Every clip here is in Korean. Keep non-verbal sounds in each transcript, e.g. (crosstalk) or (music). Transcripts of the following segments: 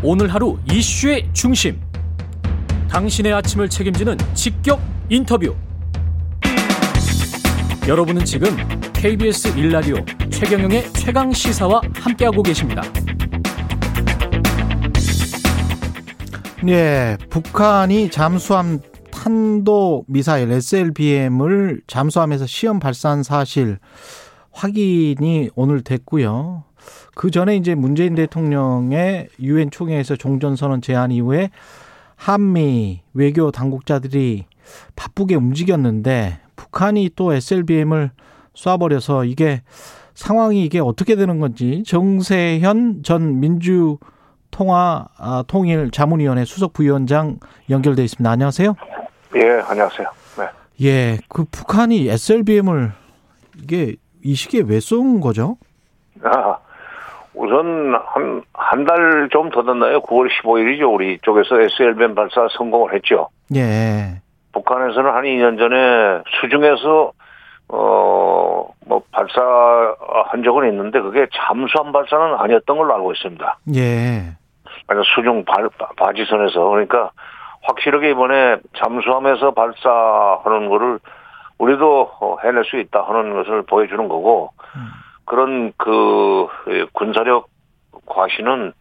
오늘 하루 이슈의 중심. 당신의 아침을 책임지는 직격 인터뷰. 여러분은 지금 KBS 일라디오 최경영의 최강 시사와 함께하고 계십니다. 네, 북한이 잠수함 탄도 미사일 SLBM을 잠수함에서 시험 발사한 사실 확인이 오늘 됐고요. 그 전에 이제 문재인 대통령의 유엔 총회에서 종전 선언 제안 이후에 한미 외교 당국자들이 바쁘게 움직였는데 북한이 또 SLBM을 쏴버려서 이게 상황이 이게 어떻게 되는 건지 정세현 전 민주 통화 아, 통일 자문위원회 수석 부위원장 연결돼 있습니다. 안녕하세요. 예, 안녕하세요. 네. 예, 그 북한이 SLBM을 이게 이 시기에 왜 쏜 거죠? 아, 우선 한 한 달 좀 더 됐나요? 9월 15일이죠. 우리 쪽에서 SLBM 발사 성공을 했죠. 예. 북한에서는 한 2년 전에 수중에서 어 뭐 발사한 적은 있는데 그게 잠수함 발사는 아니었던 걸로 알고 있습니다. 예. 아니 수중 발, 바지선에서 그러니까 확실하게 이번에 잠수함에서 발사하는 거를 우리도 해낼 수 있다 하는 것을 보여주는 거고 그런 그 군사력 과시는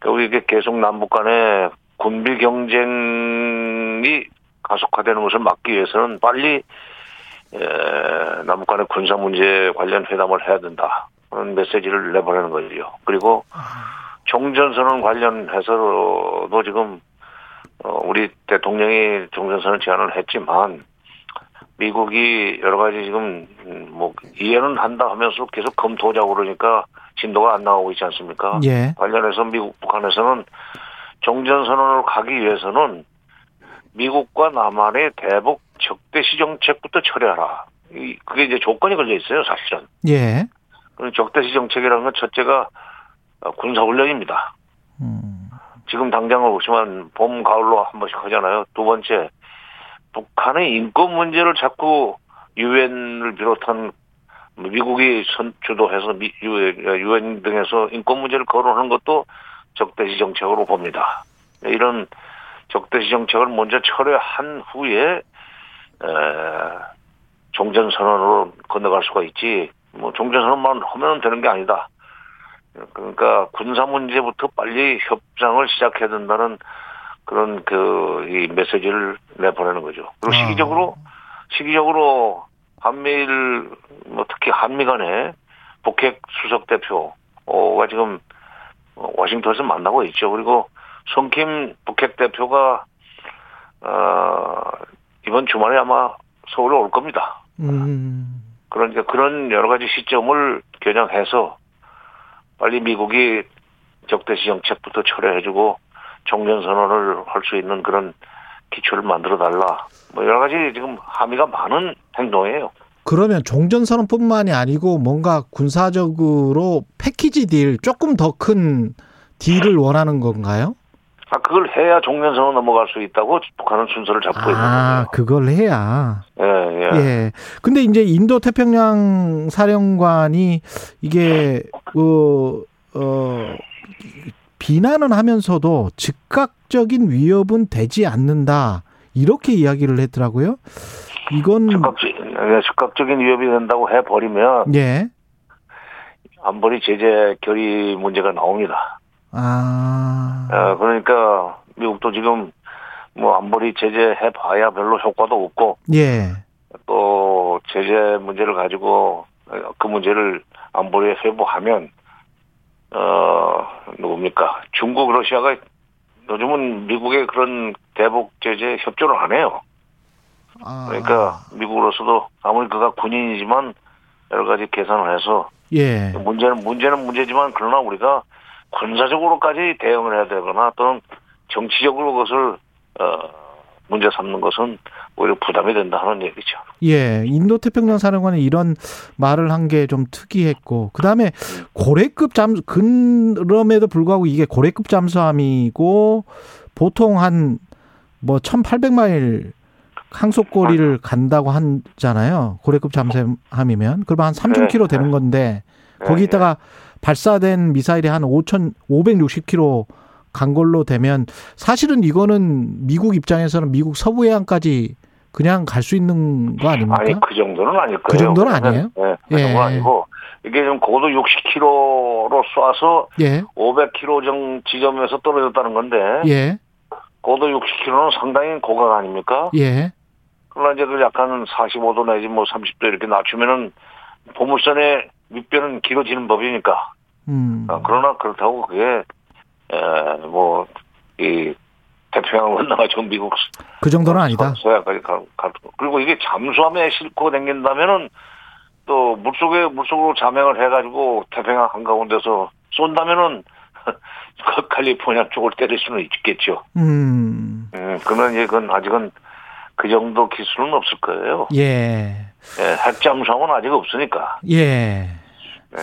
결국 이게 계속 남북 간의 군비 경쟁이 가속화되는 것을 막기 위해서는 빨리 에, 남북 간의 군사 문제 관련 회담을 해야 된다. 그런 메시지를 내보내는 거죠. 그리고 종전선언 관련해서도 지금 어, 우리 대통령이 종전선언 제안을 했지만 미국이 여러 가지 지금 뭐 이해는 한다 하면서 계속 검토하자고 그러니까 진도가 안 나오고 있지 않습니까? 예. 관련해서 미국 북한에서는 종전 선언을 가기 위해서는 미국과 남한의 대북 적대시 정책부터 처리하라. 이 그게 이제 조건이 걸려 있어요, 사실은. 예. 그런 적대시 정책이라는 건 첫째가 군사 훈련입니다. 음. 지금 당장을 보시면 봄, 가을로 한 번씩 하잖아요. 두 번째, 북한의 인권 문제를 자꾸 유엔을 비롯한 미국이 선, 주도해서 미, 유엔 등에서 인권 문제를 거론하는 것도 적대시 정책으로 봅니다. 이런 적대시 정책을 먼저 철회한 후에 에, 종전선언으로 건너갈 수가 있지. 뭐 종전선언만 하면 되는 게 아니다. 그러니까 군사 문제부터 빨리 협상을 시작해야 된다는 그런 그 이 메시지를 내보내는 거죠. 그리고 아. 시기적으로 시기적으로 한미일 뭐 특히 한미 간에 북핵 수석 대표가 지금 워싱턴에서 만나고 있죠. 그리고 성킴 북핵 대표가 어 이번 주말에 아마 서울에 올 겁니다. 음. 그러니까 그런 여러 가지 시점을 겨냥해서 빨리 미국이 적대시 정책부터 철회해주고 종전 선언을 할 수 있는 그런 기초를 만들어 달라. 뭐 여러 가지 지금 함의가 많은 행동이에요. 그러면 종전 선언뿐만이 아니고 뭔가 군사적으로 패키지 딜 조금 더 큰 딜을 원하는 건가요? 아 그걸 해야 종전 선언 넘어갈 수 있다고 북한은 순서를 잡고 있는 아, 거예요. 그걸 해야. 예, 예. 예. 근데 이제 인도 태평양 사령관이 이게 그 어, 비난은 하면서도 즉각적인 위협은 되지 않는다. 이렇게 이야기를 했더라고요. 이건 즉각적, 예, 즉각적인 위협이 된다고 해버리면 예. 안보리 제재 결의 문제가 나옵니다. 아. 어, 그러니까 미국도 지금 뭐 안보리 제재 해봐야 별로 효과도 없고 예. 또 제재 문제를 가지고 그 문제를 안보리에 회부하면 어 누굽니까 중국 러시아가 요즘은 미국의 그런 대북 제재 협조를 안 해요. 아. 그러니까 미국으로서도 아무리 그가 군인이지만 여러 가지 계산을 해서 예. 문제는 문제는 문제지만 그러나 우리가 군사적으로까지 대응을 해야 되거나 또는 정치적으로 그것을 어 문제 삼는 것은 오히려 부담이 된다 하는 얘기죠. 예, 인도 태평양 사령관이 이런 말을 한 게 좀 특이했고, 그 다음에 고래급 잠, 그럼에도 불구하고 이게 고래급 잠수함이고, 보통 한, 뭐, 1800마일 항속거리를 간다고 하잖아요. 고래급 잠수함이면. 그러면 한 30km 되는 건데, 네, 거기다가 발사된 미사일이 한 5,560km 간 걸로 되면 사실은 이거는 미국 입장에서는 미국 서부 해안까지 그냥 갈 수 있는 거 아닙니까? 아니 그 정도는 아닐 거예요. 그 정도는 아니에요? 네, 그 예. 정도는 아니고 이게 좀 고도 60km로 쏴서 예, 500km 정 지점에서 떨어졌다는 건데 예, 고도 60km는 상당히 고각 아닙니까? 예. 그러나 이제 그 약간 45도 내지 뭐 30도 이렇게 낮추면은 보물선의 윗변은 길어지는 법이니까. 음. 아, 그러나 그렇다고 그게 뭐이 태평양 건너가지고 미국 그 정도는 아니다. 서해까지 가, 가 그리고 이게 잠수함에 싣고 다닌다면은 또 물속에 물속으로 자명을 해가지고 태평양 한가운데서 쏜다면은 그 (laughs) 캘리포니아 쪽을 때릴 수는 있겠죠. 음. 음, 그러면 이제 그건 아직은 그 정도 기술은 없을 거예요. 예. 예, 핵잠수함은 아직 없으니까. 예. 네.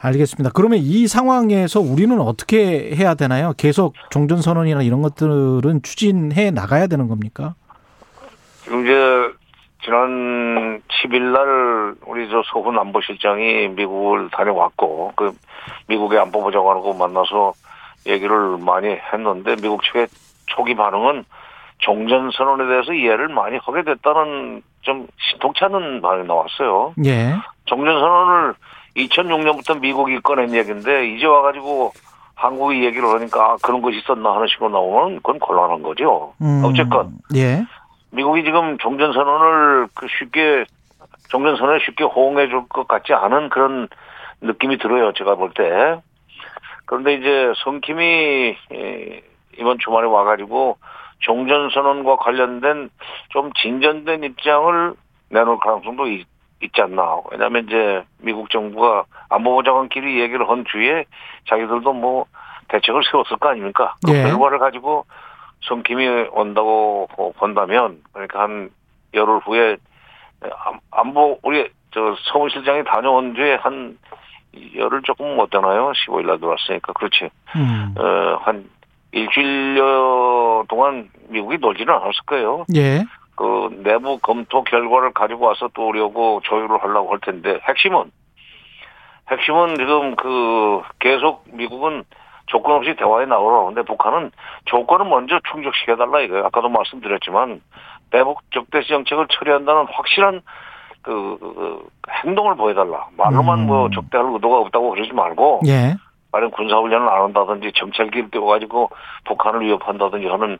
알겠습니다. 그러면 이 상황에서 우리는 어떻게 해야 되나요? 계속 종전 선언이나 이런 것들은 추진해 나가야 되는 겁니까? 지금 이제 지난 10일 날 우리 저 소훈 안보실장이 미국을 다녀왔고 그 미국의 안보보좌관하고 만나서 얘기를 많이 했는데 미국 측의 초기 반응은 종전 선언에 대해서 이해를 많이 하게 됐다는 좀 신통치 않은 반응이 나왔어요. 예. 종전 선언을 2006년부터 미국이 꺼낸 얘기인데 이제 와가지고 한국이 얘기를 하니까 아, 그런 것이 있었나 하는 식으로 나오면 그건 곤란한 거죠. 음. 어쨌건 예. 미국이 지금 종전선언을 그 쉽게 종전선언에 쉽게 호응해 줄 것 같지 않은 그런 느낌이 들어요. 제가 볼 때. 그런데 이제 성킴이 에, 이번 주말에 와가지고 종전선언과 관련된 좀 진전된 입장을 내놓을 가능성도 있, 있지 않나. 왜냐하면 이제 미국 정부가 안보보좌관끼리 얘기를 한 뒤에 자기들도 뭐 대책을 (laughs) 세웠을 거 아닙니까? 그 예. 결과를 가지고 성킴이 온다고 본다면 그러니까 한 열흘 후에 안- 안보 우리 저 서울실장이 다녀온 뒤에 한 열흘 조금 못 되나요? 15일 날 들어왔으니까 그렇지. 음. 어한 일주일여 동안 미국이 놀지는 않았을 거예요. 예. 그 내부 검토 결과를 가지고 와서 또 오려고 조율을 하려고 할 텐데 핵심은 핵심은 지금 그 계속 미국은 조건 없이 대화에 나오라고 하는데 북한은 조건을 먼저 충족시켜달라 이거예요. 아까도 말씀드렸지만 대북 적대시 정책을 처리한다는 확실한 그, 그 행동을 보여달라. 말로만 음. 뭐 적대할 의도가 없다고 그러지 말고 예. 아니면 군사훈련을 안 한다든지 정찰기를 띄워가지고 북한을 위협한다든지 하는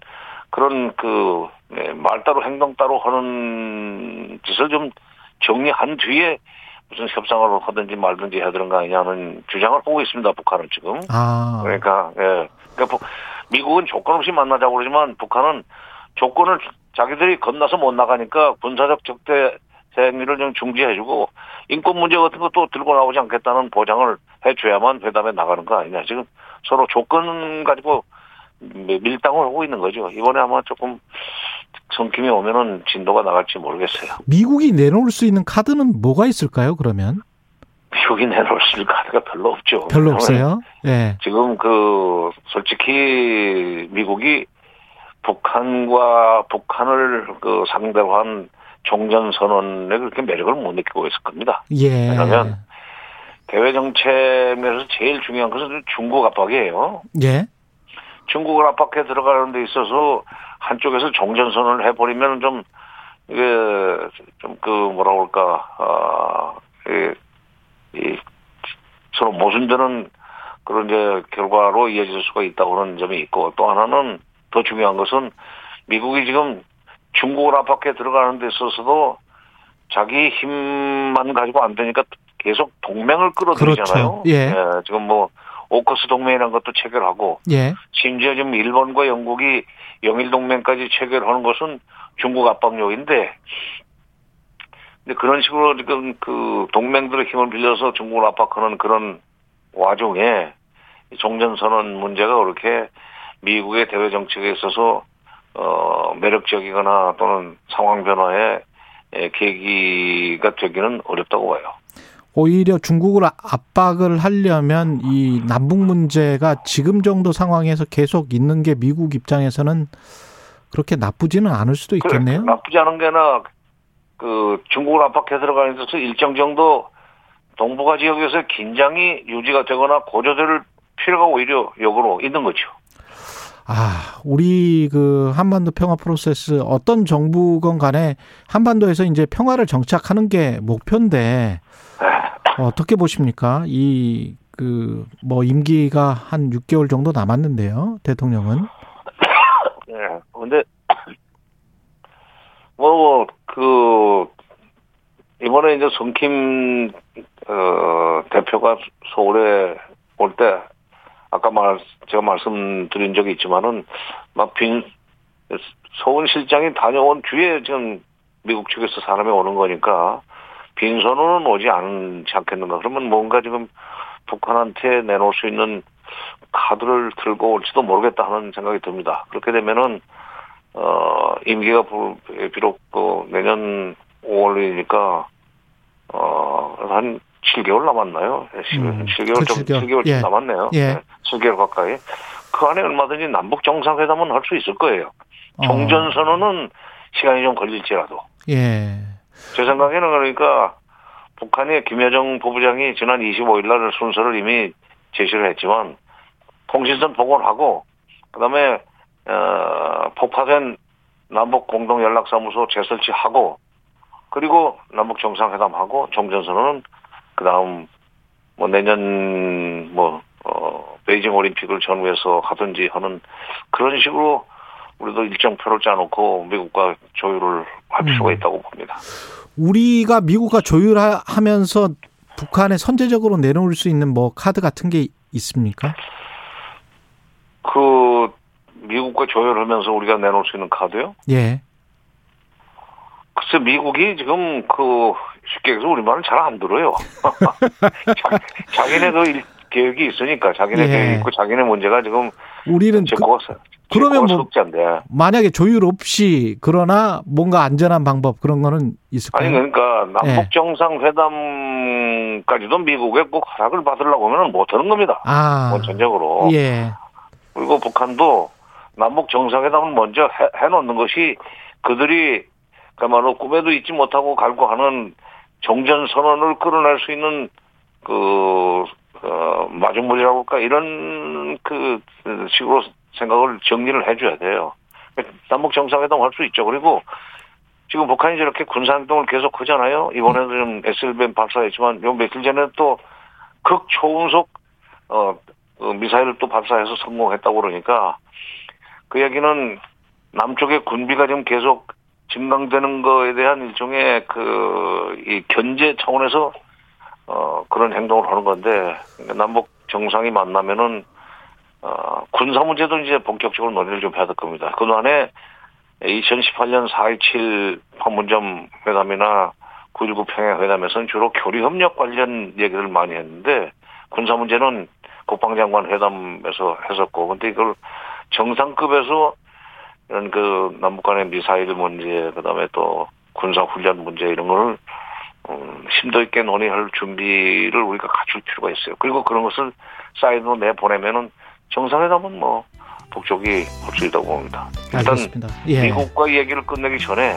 그런 그 네, 말 따로 행동 따로 하는 짓을 좀 정리한 뒤에 무슨 협상을 하든지 말든지 해야 되는 거 아니냐는 주장을 하고 있습니다. 북한은 지금. 아. 그러니까 예. 그러니까 부- 미국은 조건 없이 만나자고 그러지만 북한은 조건을 자기들이 건너서 못 나가니까 군사적 적대 행위를 좀 중지해주고 인권 문제 같은 것도 들고 나오지 않겠다는 보장을 해줘야만 회담에 나가는 거 아니냐. 지금 서로 조건 가지고 밀- 밀당을 하고 있는 거죠. 이번에 아마 조금 성킴이 오면은 진도가 나갈지 모르겠어요. 미국이 내놓을 수 있는 카드는 뭐가 있을까요? 그러면 미국이 내놓을 수 있는 카드가 별로 없죠. 별로 없어요. 예. 지금 그 솔직히 미국이 북한과 북한을 그 상대로 한 종전 선언에 그렇게 매력을 못 느끼고 있을 겁니다. 예. 왜냐면 대외 정책에서 제일 중요한 것은 중국 압박이에요. 예. 중국을 압박해 들어가는 데 있어서 한쪽에서 종전 선언을 해버리면 좀 이게 좀 그 뭐라 그럴까 아, 이, 이 서로 모순되는 그런 이제 결과로 이어질 수가 있다고 하는 점이 있고 또 하나는 더 중요한 것은 미국이 지금 중국을 압박해 들어가는 데 있어서도 자기 힘만 가지고 안 되니까 계속 동맹을 끌어들이잖아요. 그렇죠. 예. 지금 뭐 오커스 동맹이라는 것도 체결하고 예. 심지어 지금 일본과 영국이 영일 동맹까지 체결하는 것은 중국 압박력인데 근데 그런 식으로 지금 그 동맹들의 힘을 빌려서 중국을 압박하는 그런 와중에 이 종전선언 문제가 그렇게 미국의 대외 정책에 있어서 어 매력적이거나 또는 상황 변화에 예, 계기가 되기는 어렵다고 봐요. 오히려 중국을 압박을 하려면 이 남북 문제가 지금 정도 상황에서 계속 있는 게 미국 입장에서는 그렇게 나쁘지는 않을 수도 있겠네요. 그래, 나쁘지 않은 게 아니라 그 중국을 압박해 들어가는 데서 일정 정도 동북아 지역에서 긴장이 유지가 되거나 고조될 필요가 오히려 역으로 있는 거죠. 아, 우리 그 한반도 평화 프로세스 어떤 정부건 간에 한반도에서 이제 평화를 정착하는 게 목표인데 어떻게 보십니까? 이 그 뭐 임기가 한 6개월 정도 남았는데요. 대통령은. 예. 근데 (clears throat) 뭐그 이번에 이제 성킴 어 대표가 서울에 올 때 아까 말 제가 말씀드린 적이 있지만은 막 빈 서울 실장이 다녀온 뒤에 지금 미국 측에서 사람이 오는 거니까 빈손으로는 오지 않지 않겠는가. 그러면 뭔가 지금 북한한테 내놓을 수 있는 카드를 들고 올지도 모르겠다 하는 생각이 듭니다. 그렇게 되면은 어 임기가 비록 그 내년 5월이니까 어 한 7개월 남았나요? 음, 7개월 좀 7개월, 7개월 예. 남았네요. 예. 네, 7개월 가까이. 그 안에 얼마든지 남북 정상회담은 할 수 있을 거예요. 어. 종전 선언은 시간이 좀 걸릴지라도. 예. 제 생각에는 그러니까 북한의 김여정 부부장이 지난 25일 날 순서를 이미 제시를 했지만 통신선 복원하고 그다음에 어, 폭파된 남북 공동 연락사무소 재설치하고 그리고 남북 정상회담하고 종전선언은 그다음 뭐 내년 뭐 어, 베이징 올림픽을 전후해서 하든지 하는 그런 식으로 우리도 일정표를 짜놓고 미국과 조율을 할 필요가 음. 있다고 봅니다. 우리가 미국과 조율하면서 북한에 선제적으로 내놓을 수 있는 뭐 카드 같은 게 있습니까? 그 미국과 조율하면서 우리가 내놓을 수 있는 카드요? 예. 글쎄 미국이 지금 그 쉽게 해서 우리 말을 잘 안 들어요. (laughs) 자, 기네도 계획이 있으니까 자기네 예. 계획 있고 자기네 문제가 지금 우리는 그, 그러면 뭐 숙제인데. 만약에 조율 없이 그러나 뭔가 안전한 방법 그런 거는 있을까요? 아니 그러니까 남북 정상 회담까지도 미국에 꼭 허락을 받으려고 하면 못 하는 겁니다. 아. 원천적으로. 예. 그리고 북한도 남북 정상회담을 먼저 해, 해놓는 것이 그들이 그야말로 꿈에도 잊지 못하고 갈구하는 정전 선언을 끌어낼 수 있는 그 어, 마중물이라고 할까 이런 그 식으로 생각을 정리를 해줘야 돼요. 남북 정상회담 할 수 있죠. 그리고 지금 북한이 저렇게 군사행동을 계속 하잖아요. 이번에도 좀 SLBM 발사했지만 요 며칠 전에 또 극초음속 어, 어 미사일을 또 발사해서 성공했다고 그러니까 그 얘기는 남쪽의 군비가 지금 계속 증강되는 거에 대한 일종의 그 이 견제 차원에서 어 그런 행동을 하는 건데 남북 정상이 만나면은 어 군사 문제도 이제 본격적으로 논의를 좀 해야 될 겁니다. 그동안에 2018년 4.27 판문점 회담이나 9.19 평양 회담에서는 주로 교류 협력 관련 얘기를 많이 했는데 군사 문제는 국방장관 회담에서 했었고 근데 이걸 정상급에서 이런 그 남북 간의 미사일 문제, 그 다음에 또 군사 훈련 문제 이런 거를 음, 심도 있게 논의할 준비를 우리가 갖출 필요가 있어요. 그리고 그런 것을 사이드로 내보내면은 정상회담은 뭐 북쪽이 할수 있다고 봅니다. 일단 예. 미국과 얘기를 끝내기 전에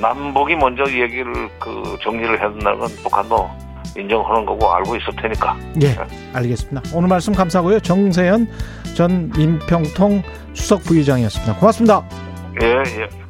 남북이 먼저 얘기를 그 정리를 해야 된다는 건 북한도 인정하는 거고 알고 있을 테니까. 예, 알겠습니다. 오늘 말씀 감사하고요. 정세현 전 민평통 수석 부의장이었습니다. 고맙습니다. 예, 예.